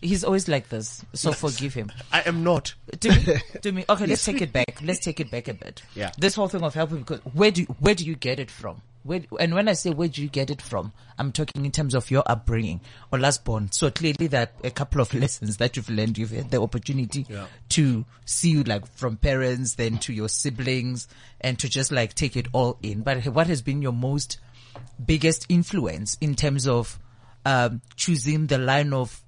He's always like this, so forgive him. I am not. to me, to me. Okay, let's take it back. Let's take it back a bit. Yeah. This whole thing of helping because where do you, where do you get it from? Where, and when I say where do you get it from, I'm talking in terms of your upbringing or last born. So clearly that a couple of lessons that you've learned, you've had the opportunity Yeah. to see you like from parents, then to your siblings and to just like take it all in. But what has been your most biggest influence in terms of, um, choosing the line of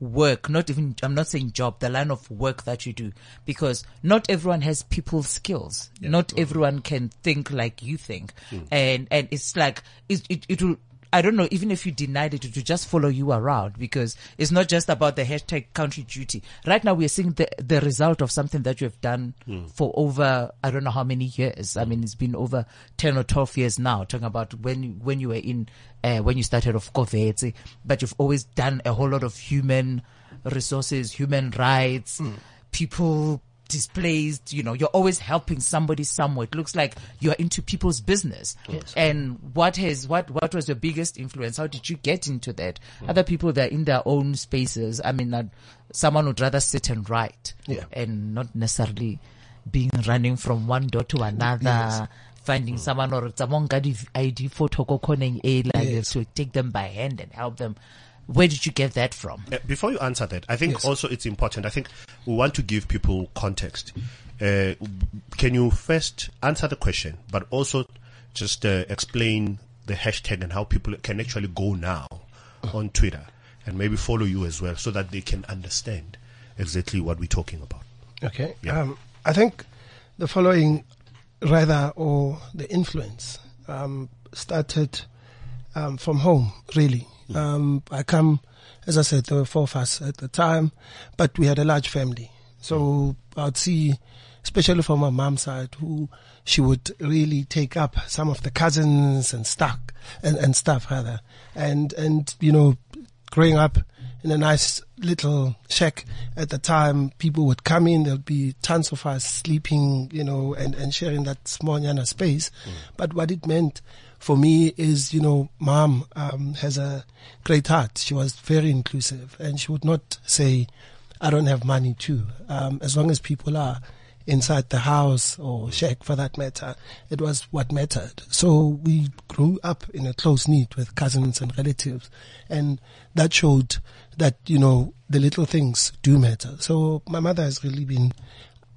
work, not even, I'm not saying job, the line of work that you do, because not everyone has people skills. Not everyone can think like you think. And, and it's like, it, it, it will, I don't know, even if you denied it, it will just follow you around because it's not just about the hashtag country duty. Right now we are seeing the, the result of something that you have done for over, I don't know how many years. I mean, it's been over 10 or 12 years now, talking about when, you- when you were in, uh, when you started off COVID, but you've always done a whole lot of human resources, human rights, people displaced, you know, you're always helping somebody somewhere. It looks like you're into people's business. And what has, what, what was your biggest influence? How did you get into that? Other people, they're in their own spaces. I mean, uh, someone would rather sit and write Yeah. and not necessarily being running from one door to another. Finding someone or someone got ID photo ko khoneng like you have to take them by hand and help them. Where did you get that from? Uh, Before you answer that, I think also it's important. I think we want to give people context. Uh, can you first answer the question, but also just uh, explain the hashtag and how people can actually go now on Twitter and maybe follow you as well so that they can understand exactly what we're talking about. Okay. Yeah. Um, I think the following, rather, or the influence, um, started um, from home, really. Um, I come, as I said, there were four of us at the time, but we had a large family. So I'd see, especially from my mom's side, who she would really take up some of the cousins and stuff, and, and stuff rather. And, and, you know, growing up in a nice little shack at the time, people would come in, there'd be tons of us sleeping, you know, and, and sharing that small yana space. But what it meant for me is, you know, mom um, has a great heart. She was very inclusive and she would not say, I don't have money too. Um, as long as people are inside the house or shack for that matter, it was what mattered. So we grew up in a close knit with cousins and relatives and that showed that, you know, the little things do matter. So my mother has really been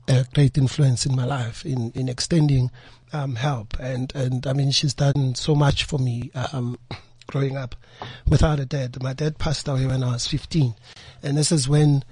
a great influence in my life in, in extending um, help. And, and I mean, she's done so much for me um, growing up without a dad. My dad passed away when I was 15. And this is when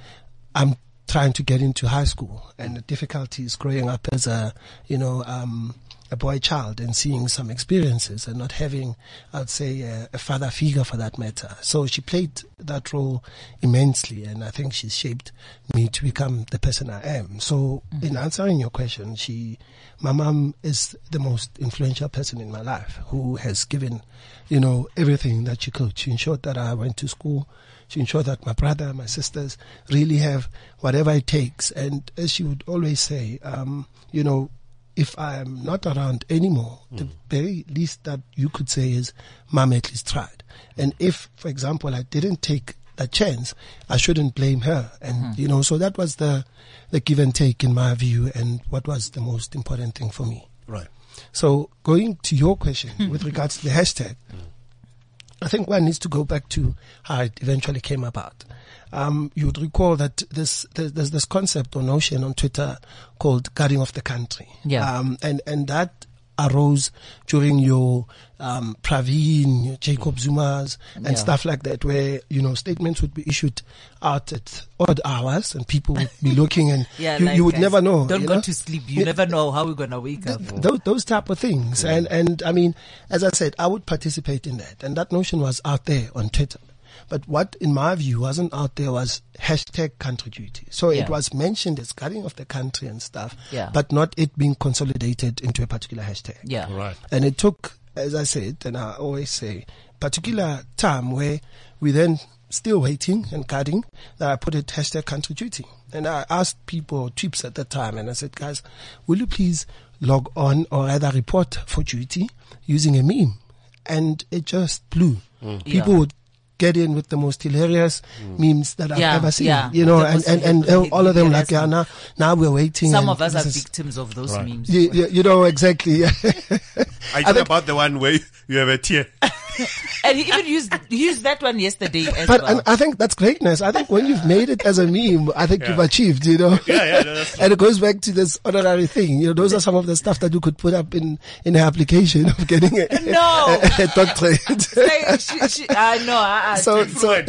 I'm trying to get into high school and the difficulties growing up as a, you know, um, a boy child and seeing some experiences and not having, I'd say, a, a father figure for that matter. So she played that role immensely, and I think she's shaped me to become the person I am. So, in answering your question, she, my mom is the most influential person in my life who has given, you know, everything that she could. She ensured that I went to school. to ensure that my brother, my sisters really have whatever it takes. And as she would always say, um, you know, if I am not around anymore, the mm. very least that you could say is, Mom at least tried. And if, for example, I didn't take a chance, I shouldn't blame her. And, hmm. you know, so that was the, the give and take in my view and what was the most important thing for me. Right. So going to your question hmm. with regards to the hashtag, hmm. I think one needs to go back to how it eventually came about. Um, you would recall that this, there's, this concept or notion on Twitter called guarding of the country. Yeah. Um, and, and that arose during your, um, Pravin, your Jacob Zuma's and Yeah. stuff like that where, you know, statements would be issued out at odd hours and people would be looking and Yeah, you, like, you would guys, never know. Don't you go know? to sleep. You never know how we're gonna wake up. those, those type of things. And, and I mean, as I said, I would participate in that. And that notion was out there on Twitter. But what, in my view, wasn't out there was hashtag country duty. So Yeah. it was mentioned as guarding of the country and stuff, Yeah. but not it being consolidated into a particular hashtag. Yeah. Right. And it took, as I said, and I always say, particular time where we then still waiting and guarding that I put it hashtag country duty. And I asked people, trips at the time, and I said, guys, will you please log on or either report for duty using a meme? And it just blew. Mm. People Yeah. would get in with the most hilarious mm. memes that I've Yeah, ever seen. yeah. You know, The and, most and, and all of them like, memes. yeah, now, now we're waiting. Some of us are is- victims of those Right. memes. you, you, you know, exactly. I I think think- about the one where you have a tear. And he even used he used that one yesterday as But well. and I think that's greatness. I think when you've made it as a meme, I think you've achieved, you know. Yeah, yeah, no, that's and it goes back to this honorary thing. You know, those are some of the stuff that you could put up in in an application of getting a, No. a, a doctorate. Like, she, she, I know. I, I, so so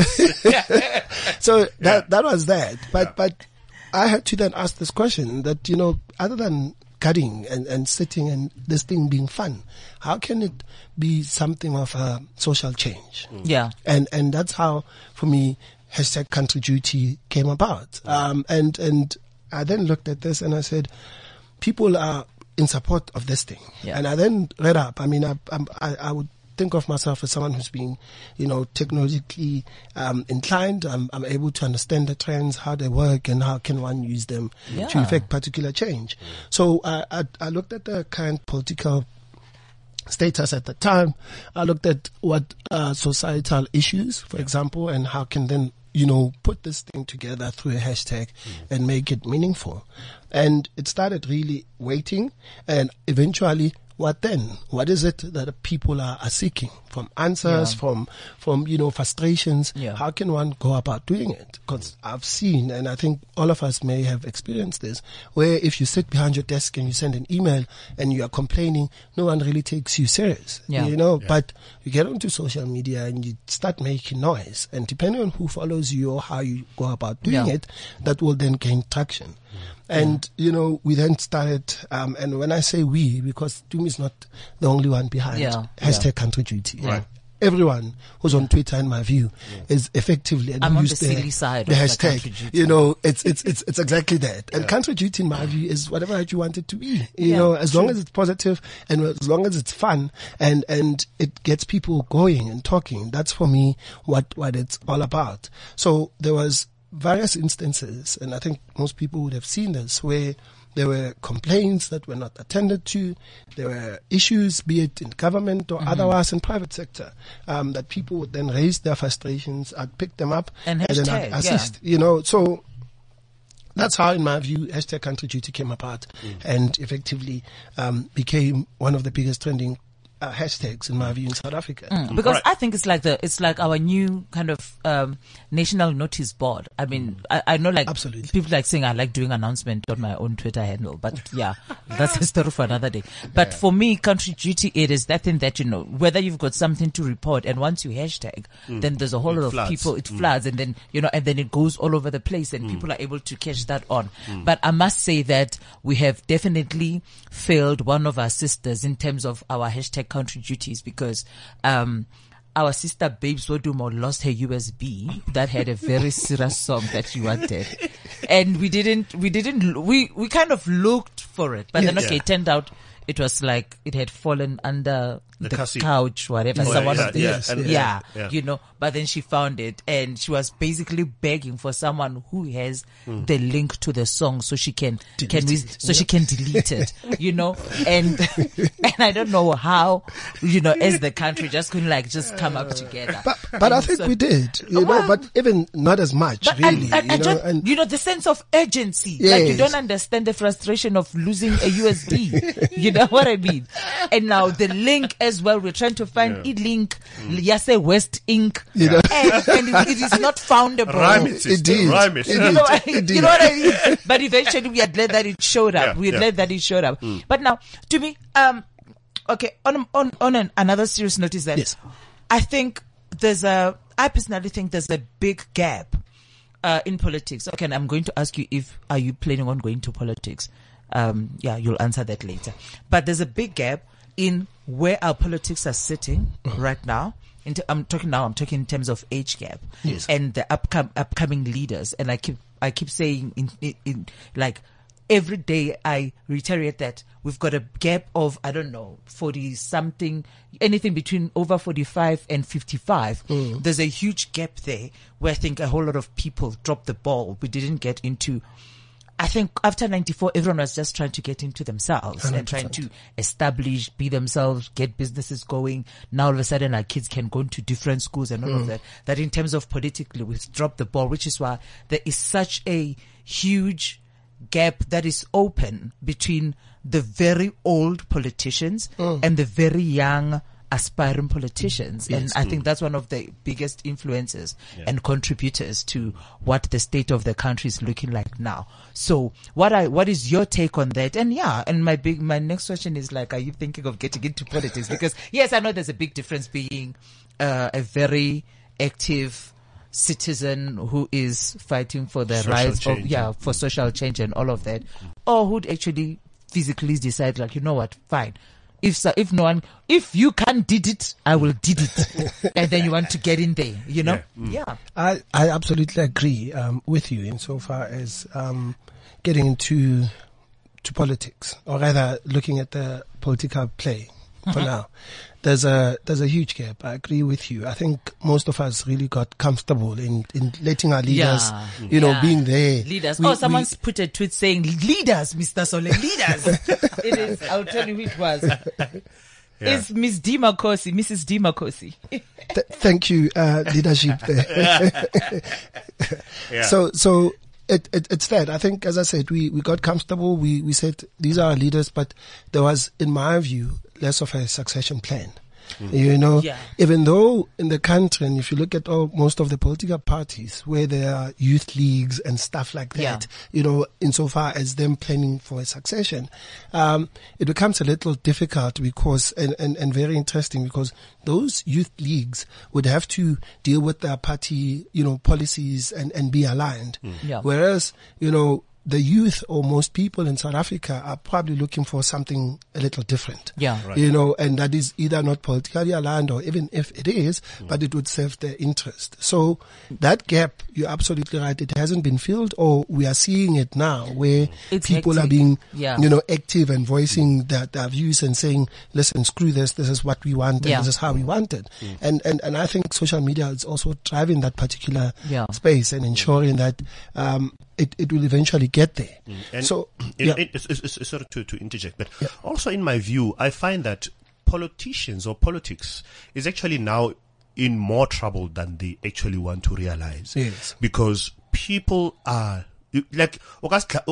so that that was that. But but I had to then ask this question that you know, other than cutting and, and sitting and this thing being fun, how can it be something of a social change? yeah. and and that's how for me hashtag country duty came about um and and i then looked at this and i said people are in support of this thing Yeah. and i then read up i mean I, I i would think of myself as someone who's being you know technologically um inclined i'm i'm able to understand the trends how they work and how can one use them to effect particular change so I, I i looked at the current political status at the time. I looked at what uh, societal issues, for example, and how can then you know put this thing together through a hashtag and make it meaningful. And it started really waiting, and eventually. What then? What is it that people are, are seeking from answers, Yeah. from from you know frustrations? Yeah. How can one go about doing it? Because I've seen, and I think all of us may have experienced this, where if you sit behind your desk and you send an email and you are complaining, no one really takes you serious. Yeah. You know, but you get onto social media and you start making noise, and depending on who follows you or how you go about doing Yeah. it, that will then gain traction. Mm. And you know, we then started, um, and when I say we, because Doom is not the only one behind Yeah. hashtag country duty. Right. Everyone who's on Twitter, in my view, is effectively and I'm we on use the silly side the of the hashtag. country duty. You know, it's it's it's it's exactly that. And country duty, in my view, is whatever you want it to be. You Yeah, know, as long as it's positive and as long as it's fun and and it gets people going and talking. That's for me what what it's all about. So there was various instances, and I think most people would have seen this, where there were complaints that were not attended to. There were issues, be it in government or Mm-hmm. otherwise in private sector, um, that people would then raise their frustrations. I'd pick them up And then I'd yeah. assist. You know, so that's how, in my view, hashtag country duty came apart and effectively um, became one of the biggest trending uh, hashtags, in my view, in South Africa. Mm, mm. because Right. I think it's like the it's like our new kind of um, national notice board. I mean, mm. I, I know like Absolutely. people like saying I like doing announcement on my own Twitter handle, but yeah, that's a story for another day. But for me, country duty it is that thing that you know whether you've got something to report, and once you hashtag, then there's a whole It lot of people. It floods, and then you know, and then it goes all over the place, and people are able to catch that on. But I must say that we have definitely failed one of our sisters in terms of our hashtag country duties because um our sister Babes Wodumo lost her USB that had a very serious song that she wanted. And we didn't, we didn't, we, we kind of looked for it, but then Yes. okay, it turned out it was like it had fallen under The the, cassie. couch, whatever. Oh, someone yeah, of the, yeah, and- yeah, yeah. you know. But then she found it, and she was basically begging for someone who has Hmm. the link to the song, so she can can Delete we, it, so she can delete it, you know. And and I don't know how, you know, as the country just couldn't like just come up together. But, but I think so- we did, you know, but even not as much, But really. and, and, you and know, just, and you know the sense of urgency. Like you don't understand the frustration of losing a USB. you know what I mean? And now the link as well. We're trying to find e link, Yase West Ink, You know. and, and it, it is not foundable. Rhyme it, sister. Indeed. Rhyme it. Indeed. You know, what, Indeed. you know what I mean? But eventually we are glad that it showed up. Yeah, We're yeah. glad that it showed up. But now, to me, um, okay, on, on, on an, another serious note is that Yes. I think there's a, I personally think there's a big gap, uh, in politics. Okay, and I'm going to ask you if, are you planning on going to politics? Um, yeah, you'll answer that later. But there's a big gap in where our politics are sitting right now. In t- I'm talking now. I'm talking in terms of age gap Yes. and the upcom- upcoming leaders. And I keep I keep saying in, in, in like every day I reiterate that we've got a gap of I don't know forty something, anything between over forty five and fifty five. Mm. There's a huge gap there where I think a whole lot of people dropped the ball. We didn't get into. I think after 94, everyone was just trying to get into themselves and trying to establish, be themselves, get businesses going. Now all of a sudden our kids can go into different schools and all of hmm. that. That in terms of politically, we've dropped the ball, which is why there is such a huge gap that is open between the very old politicians hmm. and the very young aspiring politicians. And I think that's one of the biggest influences and contributors to what the state of the country is looking like now. So what I, what is your take on that? And yeah, and my big, my next question is like, are you thinking of getting into politics? Because yes, I know there's a big difference being, uh, a very active, citizen who is fighting for the Social rights of yeah for social change and all of that, or who'd actually physically decide like you know what, fine. If so, if no one, if you can't did it, I will did it, and then you want to get in there, you know? Yeah, I, I absolutely agree um, with you insofar as um, getting into to politics, or rather looking at the political play for now. There's a there's a huge gap. I agree with you. I think most of us really got comfortable in, in letting our leaders, Yeah. you know, Yeah. being there. leaders. We- oh, we- put a tweet saying leaders, Mr. Sole, leaders. it is. I'll tell you who it was. It's Miss Dima Kosi, Mrs. Dima Kosi. Th- thank you, uh, leadership there. Yeah. So, so it, it, it's that. I think, as I said, we, we got comfortable. We, we said these are our leaders, but there was, in my view, less of a succession plan. You know, Yeah. even though in the country, and if you look at all, most of the political parties where there are youth leagues and stuff like that, Yeah. you know, insofar as them planning for a succession, um, it becomes a little difficult because, and, and, and very interesting because those youth leagues would have to deal with their party, you know, policies and, and be aligned. Yeah. Whereas, you know, the youth or most people in South Africa are probably looking for something a little different. Yeah. Right. You know, and that is either not politically aligned or even if it is, but it would serve their interest. So that gap, you're absolutely right. It hasn't been filled or we are seeing it now where It's people are being, Yeah. you know, active and voicing their, their views and saying, listen, screw this. This is what we want and Yeah. this is how we want it. Mm. And, and, and I think social media is also driving that particular Yeah. space and ensuring that, um, it, it will eventually get there. Mm. And so, in, yeah. it's, it's sorry to, to interject, but also in my view, I find that politicians or politics is actually now in more trouble than they actually want to realize. Yes. Because people are you, like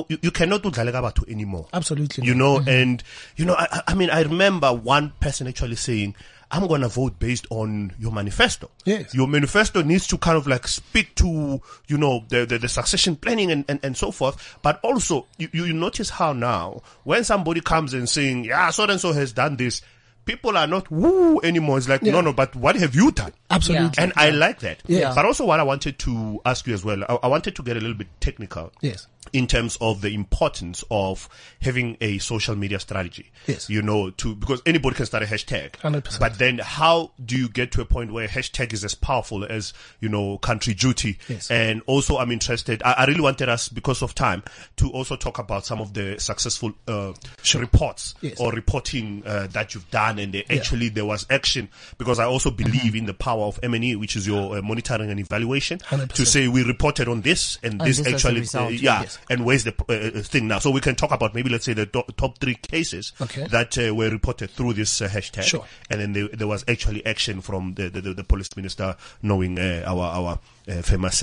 you, you cannot do dlalega batho anymore. Absolutely You know, and you know, I- I mean, I remember one person actually saying, "I'm gonna vote based on your manifesto." Yes. Your manifesto needs to kind of like speak to, you know, the, the, the succession planning and, and, and so forth. But also, you, you notice how now, when somebody comes and saying, yeah, so and so has done this, people are not woo anymore. It's like, no, no, but what have you done? Absolutely. And I like that. Yeah. But also what I wanted to ask you as well, I, I wanted to get a little bit technical. Yes. In terms of the importance of having a social media strategy. Yes. You know, to, because anybody can start a hashtag. 100%. But then how do you get to a point where a hashtag is as powerful as, you know, country duty? Yes. And also I'm interested, I, I really wanted us, because of time, to also talk about some of the successful, uh, reports Yes. or reporting, uh, that you've done and they actually there was action because I also believe in the power of M&E, which is your uh, monitoring and evaluation, 100%. to say we reported on this and And this, this actually, result, uh, yeah, yes. and where's the uh, uh, thing now? So we can talk about maybe let's say the to- top three cases Okay. that uh, were reported through this uh, hashtag, Sure. and then there, there was actually action from the the, the, the police minister, knowing uh, our our uh, famous.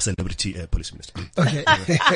Celebrity uh, police minister. Okay.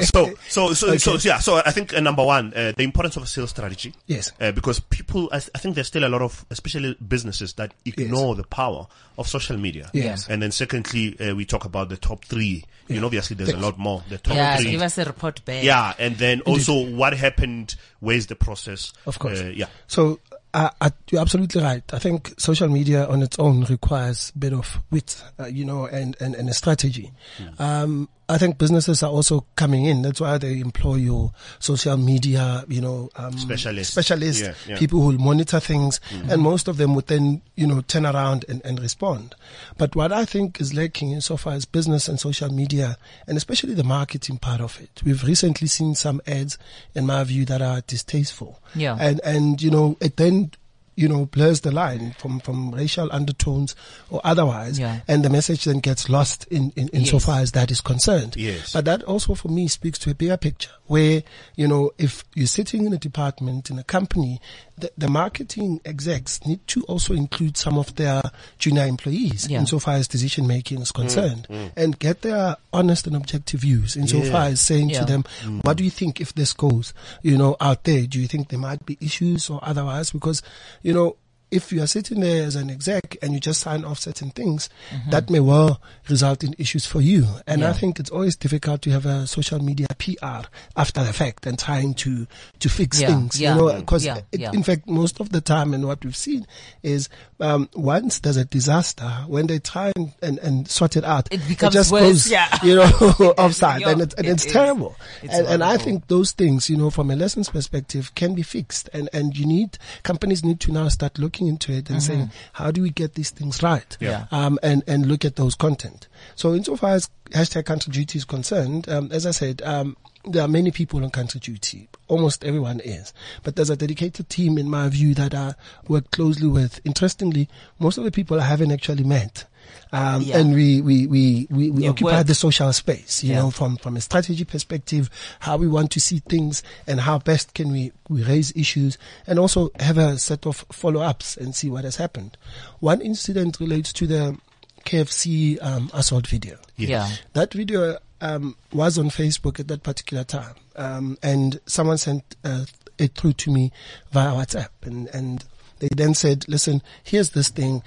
so, so, so, so, Okay. yeah. So, I think uh, number one, uh, the importance of a sales strategy. Yes. Uh, because people, I, th- I think there's still a lot of, especially businesses, that ignore the power of social media. Yes. And then, secondly, uh, we talk about the top three. You know, obviously, there's a lot more. The top Yeah, three. give us a report back. yeah, and then also what happened. Where's the process? Of course. Uh, yeah. So uh, uh, you're absolutely right. I think social media on its own requires a bit of wit, uh, you know, and, and, and a strategy. Um, I think businesses are also coming in. That's why they employ your social media, you know, um, Specialists. specialists, Yeah, yeah. people who will monitor things, and most of them would then, you know, turn around and, and respond. But what I think is lacking insofar as business and social media, and especially the marketing part of it, we've recently seen some ads, in my view, that are distasteful. Yeah. And and you know, it then you know blurs the line from from racial undertones or otherwise, Yeah. and the message then gets lost in in, in Yes. so far as that is concerned. Yes. But that also for me speaks to a bigger picture where you know if you're sitting in a department in a company, the, the marketing execs need to also include some of their junior employees Yeah. insofar as decision making is concerned, mm, mm. and get their honest and objective views insofar as saying Yeah. to them, mm. what do you think if this goes, you know, out there? Do you think there might be issues or otherwise? Because, you know, if you are sitting there as an exec and you just sign off certain things, mm-hmm. that may well result in issues for you. And I think it's always difficult to have a social media PR after the fact and trying to, to fix Yeah, things, yeah, you know, mm. because yeah, yeah. in fact, most of the time and what we've seen is, um, once there's a disaster, when they try and, and, and sort it out, It becomes just worse, goes, yeah. you know, offside and, it, and it it's is. terrible. It's and, and I think those things, you know, from a lessons perspective can be fixed and, and you need, companies need to now start looking into it and saying, how do we get these things right? Yeah. Um, and, and look at those content. So insofar as hashtag country duty is concerned, um, as I said, um, there are many people on country duty. Almost everyone is. But there's a dedicated team, in my view, that I work closely with. Interestingly, most of the people I haven't actually met. Um, Yeah. and we, we, we, we, we Yeah, occupy work. the social space, you Yeah. know, from, from a strategy perspective, how we want to see things and how best can we, we raise issues and also have a set of follow-ups and see what has happened. One incident relates to the KFC, um, assault video. Yeah. That video um, was on Facebook at that particular time, um, and someone sent uh, it through to me via WhatsApp, and and they then said, "Listen, here's this thing."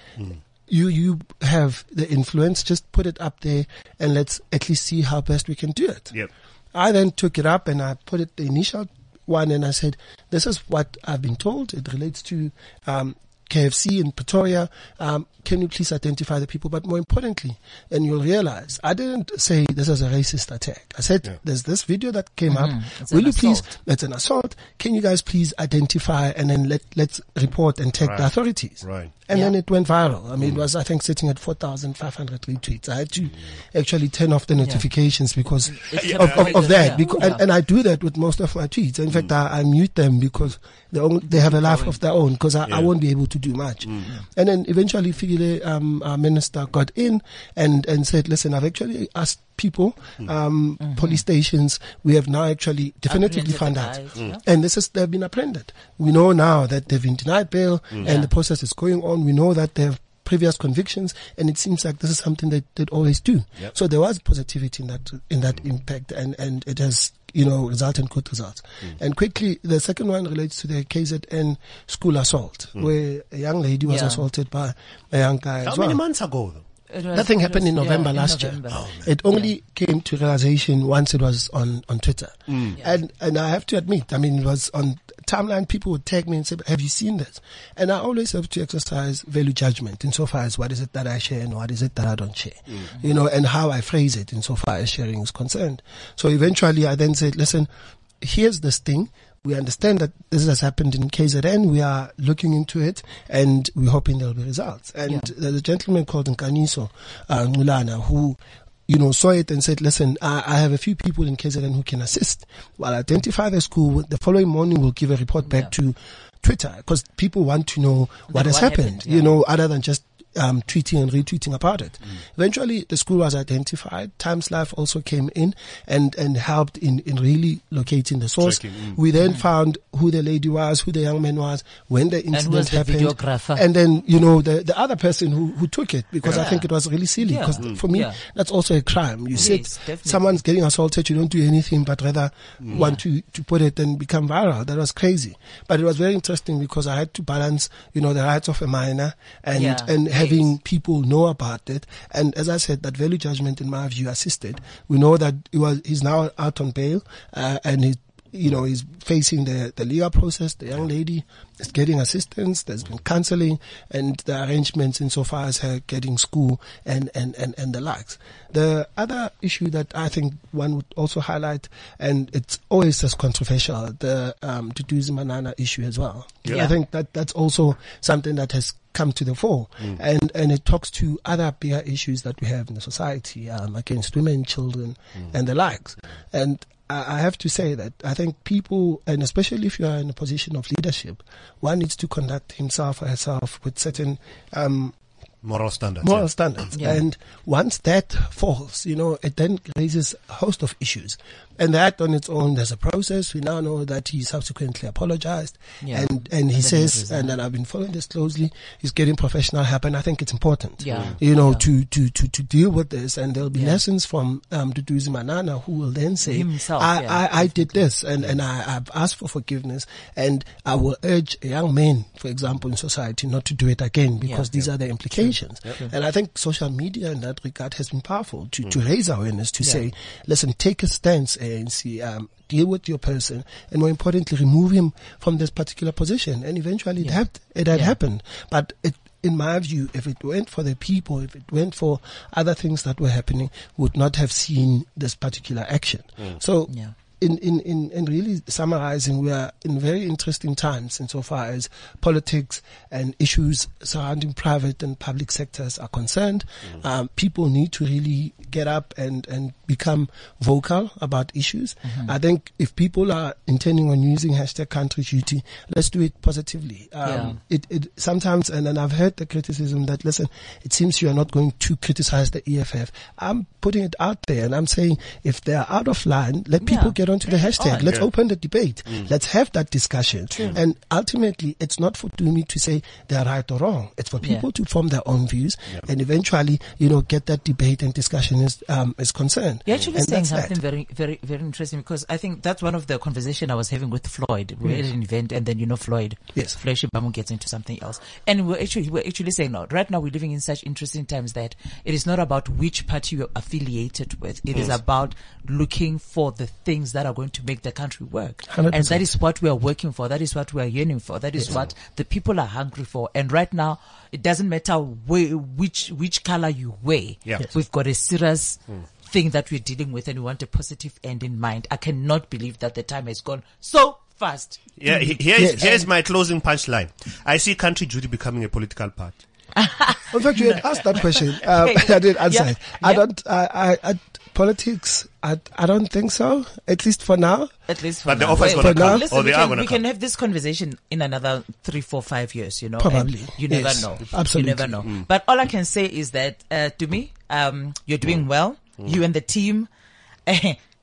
You you have the influence. Just put it up there, and let's at least see how best we can do it. Yep. I then took it up and I put it the initial one, and I said, "This is what I've been told. It relates to um, KFC in Pretoria. Um, can you please identify the people? But more importantly, and you'll realize, I didn't say this is a racist attack. I said there's this video that came up. It's Will an you please? assault. It's an assault. Can you guys please identify and then let let's report and take the authorities. Right. And Yeah. then it went viral. I mean, it was, I think, sitting at 4,500 retweets. I had to actually turn off the notifications because of, of, of that. yeah. Because, Yeah. and, and I do that with most of my tweets. In fact, I, I mute them because they, own, they have a life of their own because I, I won't be able to do much. And then eventually, Fikile, um, our minister got in and, and said, listen, I've actually asked people, mm. um, mm-hmm. police stations, we have now actually definitively found out. yeah. Mm. And this is, they've been apprehended. We know now that they've been denied bail mm. and the process is going on. We know that they have previous convictions and it seems like this is something that they'd always do. So there was positivity in that, in that impact and, and it has, you know, resulted in good results. And quickly, the second one relates to the KZN school assault where a young lady was Yeah. assaulted by a young guy How many well. months ago though? It was- Nothing happened was- in November yeah, in last November. Oh, year. It only came to realization once it was on, on Twitter. Mm. And, and I have to admit, I mean, it was on timeline. People would tag me and say, have you seen this? And I always have to exercise value judgment insofar as what is it that I share and what is it that I don't share, mm. you know, and how I phrase it insofar as sharing is concerned. So eventually I then said, listen, here's this thing. We understand that this has happened in KZN. We are looking into it and we're hoping there'll be results. And Yeah. there's a gentleman called Nkaniso uh, Ngulana who, you know, saw it and said, listen, I, I have a few people in KZN who can assist. I'll identify the school. The following morning we'll give a report back to Twitter because people want to know what has what happened, happened, you know, other than just um, tweeting and retweeting about it. Mm. Eventually, the school was identified. TimesLIVE also came in and, and helped in, in really locating the source. Tracking, mm. We then found who the lady was, who the young man was, when the incident was the happened. videographer? And then, you know, the, the other person who, who took it because I think it was really silly Yeah. because for me, Yeah. that's also a crime. You said Yes, definitely. someone's getting assaulted, you don't do anything but rather Mm. want to, to put it and become viral. That was crazy. But it was very interesting because I had to balance, you know, the rights of a minor and, Yeah. Yes. having people know about it. And as I said, that value judgment in my view assisted. We know that he was, he's now out on bail, uh, and he, you know, he's facing the, the legal process. The young lady is getting assistance. There's been counseling and the arrangements insofar as her getting school and, and, and, and the likes. The other issue that I think one would also highlight, and it's always as controversial, the, um, Mduduzi Manana issue as well. Yeah. I think that that's also something that has come to the fore and and it talks to other bigger issues that we have in the society um, against women children and the likes and I I have to say that I think people, and especially if you are in a position of leadership, one needs to conduct himself or herself with certain um, Moral standards. moral yeah. standards. Yeah. And once that falls, you know, it then raises a host of issues. And that on its own, there's a process. We now know that he subsequently apologized. Yeah. And, and he says, and then I've been following this closely, he's getting professional help. And I think it's important, Yeah. you know, Yeah. to, to, to, to deal with this. And there'll be Yeah. lessons from, um, Mduduzi Manana who will then say, Himself, I, yeah, I, I did this and, and I, I've asked for forgiveness and I will urge young men, for example, in society not to do it again because these are the implications. And I think social media in that regard has been powerful to, to raise awareness to say, listen, take a stance, ANC, um, deal with your person and more importantly, remove him from this particular position. And eventually it, hap- it had Yeah. happened. But it, in my view, if it went for the people, if it went for other things that were happening, would not have seen this particular action. So Yeah. In, in, in, in really summarizing, we are in very interesting times insofar as politics and issues surrounding private and public sectors are concerned. Um, people need to really get up and, and become vocal about issues. I think if people are intending on using hashtag country duty, let's do it positively. Um, it, it sometimes, and then I've heard the criticism that, listen, it seems you are not going to criticize the EFF. I'm putting it out there and I'm saying if they are out of line, let people Yeah. Onto the hashtag. on. Let's Yeah. open the debate. Let's have that discussion. And ultimately, it's not for me to say they're right or wrong. It's for Yeah. people to form their own views and eventually, you know, get that debate and discussion is, um, is concerned. You're actually And saying that's that. something very, very, very interesting because I think that's one of the conversation I was having with Floyd. We had an event and then, you know, Floyd, Yes. Floyd Shivambu gets into something else. And we're actually, we're actually saying no, right now we're living in such interesting times that it is not about which party you're affiliated with. It is about looking for the things that are going to make the country work. 100%. And that is what we are working for. That is what we are yearning for. That is what the people are hungry for. And right now, it doesn't matter where, which, which color you wear. Yeah. Yes. We've got a serious thing that we're dealing with and we want a positive end in mind. I cannot believe that the time has gone so fast. Yeah, here's, Yes. here's my closing punchline. I see country Judy becoming a political party. In fact, you had asked that question. Um, I didn't answer Yeah. it. I Yeah. don't, I, I, I, politics, I, I don't think so. At least for now. At least for But the now. offer is gonna For now- come. Listen, or they we, are can, gonna we come. can have this conversation in another three, four, five years, you know. Probably. and You Yes. never know. Absolutely. You never know. But all I can say is that, uh, to me, um, you're doing well. You and the team,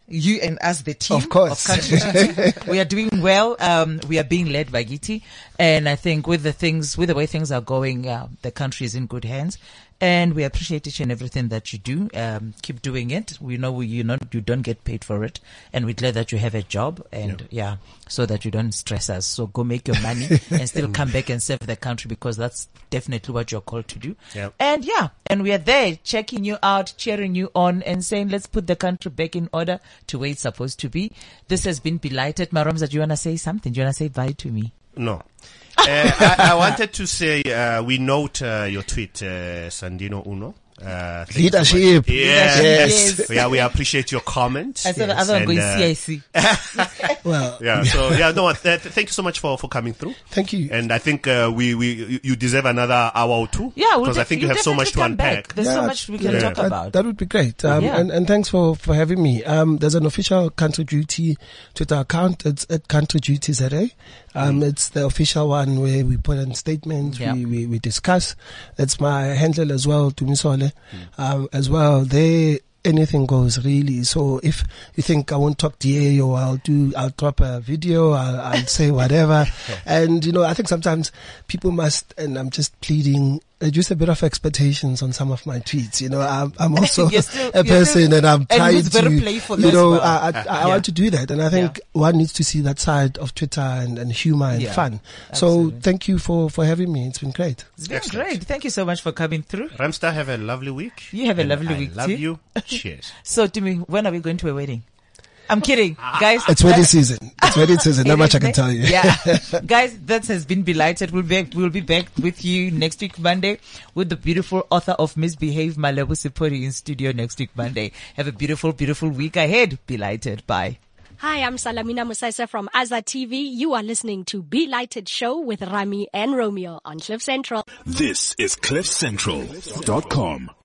you and us, the team Of course. Country we are doing well. Um, we are being led by Giti. And I think with the things, with the way things are going, uh, the country is in good hands. And we appreciate each and everything that you do. Um, keep doing it. We know you know, you don't get paid for it. And we're glad that you have a job and yeah, so that you don't stress us. So go make your money and still come back and serve the country because that's definitely what you're called to do. Yeah. And yeah, and we are there checking you out, cheering you on and saying, let's put the country back in order to where it's supposed to be. This has been belighted. Maramza, do you want to say something? Do you want to say bye to me? No. uh, I, I wanted to say uh, we note uh, your tweet, uh, Sandino Uno. Uh, thank so Leadership. Yes. Yes. Yes. Yeah, we appreciate your comment. I said the Yes, other one and, going uh, CIC. Well, Yeah. So yeah, no. Uh, th- thank you so much for for coming through. thank you. And I think uh, we we you- you deserve another hour or two. Yeah, we'll because I think you have so much to unpack. back. There's so much we can yeah, talk that, about. That would be great. Um, Yeah. and, and thanks for, for having me. Um, there's an official Country Duty Twitter account. It's at Country Duty ZA. Um, it's the official one where we put in statements, Yeah. we, we, we discuss. That's my handle as well, Tumisole. Um, as well, they, anything goes really. So if you think I won't talk DA or I'll do, I'll drop a video, I'll, I'll say whatever. and, you know, I think sometimes people must, and I'm just pleading, reduce a bit of expectations on some of my tweets. You know, I'm, I'm also still- a person still- and I'm and trying who's very to, you know, well. I, I, uh, I Yeah. want to do that. And I think one needs to see that side of Twitter and, and humor and Yeah, fun. absolutely. So thank you for, for having me. It's been great. It's been Excellent. great. Thank you so much for coming through. Ramstar, have a lovely week. You have a And lovely I week Love too. you. Cheers. So, Timmy, when are we going to a wedding? I'm kidding, guys. It's wedding season. It's wedding season. Not much I can ne- tell you. Yeah, guys, that has been belighted. We'll be we'll be back with you next week Monday with the beautiful author of Misbehave, Malebo Sephodi, in studio next week Monday. Have a beautiful, beautiful week ahead. Belighted. Bye. Hi, I'm Salamina Mosese from Azza TV. You are listening to Be Lighted Show with Rami and Romeo on Cliff Central. This is CliffCentral.com.